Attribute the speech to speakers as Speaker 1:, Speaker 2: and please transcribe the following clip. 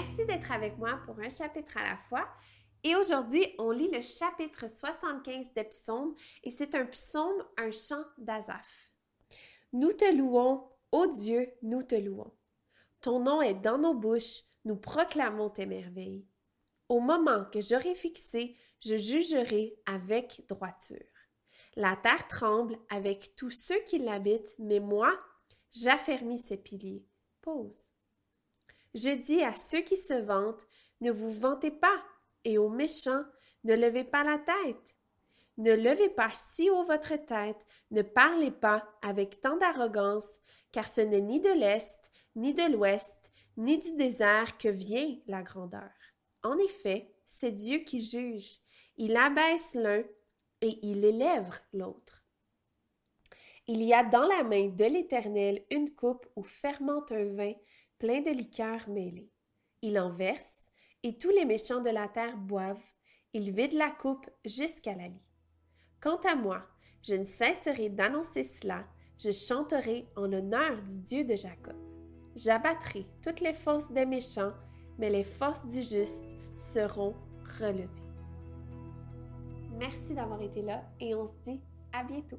Speaker 1: être avec moi pour un chapitre à la fois. Et aujourd'hui, on lit le chapitre 75 des psaumes et c'est un psaume, un chant d'Azaph. Nous te louons, ô Dieu, nous te louons. Ton nom est dans nos bouches, nous proclamons tes merveilles. Au moment que j'aurai fixé, je jugerai avec droiture. La terre tremble avec tous ceux qui l'habitent, mais moi, j'affermis ses piliers. Pause. Je dis à ceux qui se vantent, ne vous vantez pas, et aux méchants, ne levez pas la tête. Ne levez pas si haut votre tête, ne parlez pas avec tant d'arrogance, car ce n'est ni de l'Est, ni de l'Ouest, ni du désert que vient la grandeur. En effet, c'est Dieu qui juge. Il abaisse l'un et il élève l'autre. Il y a dans la main de l'Éternel une coupe où fermente un vin plein de liqueurs mêlées. Il en verse, et tous les méchants de la terre boivent. Il vide la coupe jusqu'à la lie. Quant à moi, je ne cesserai d'annoncer cela, je chanterai en l'honneur du Dieu de Jacob. J'abattrai toutes les forces des méchants, mais les forces du juste seront relevées. Merci d'avoir été là et on se dit à bientôt.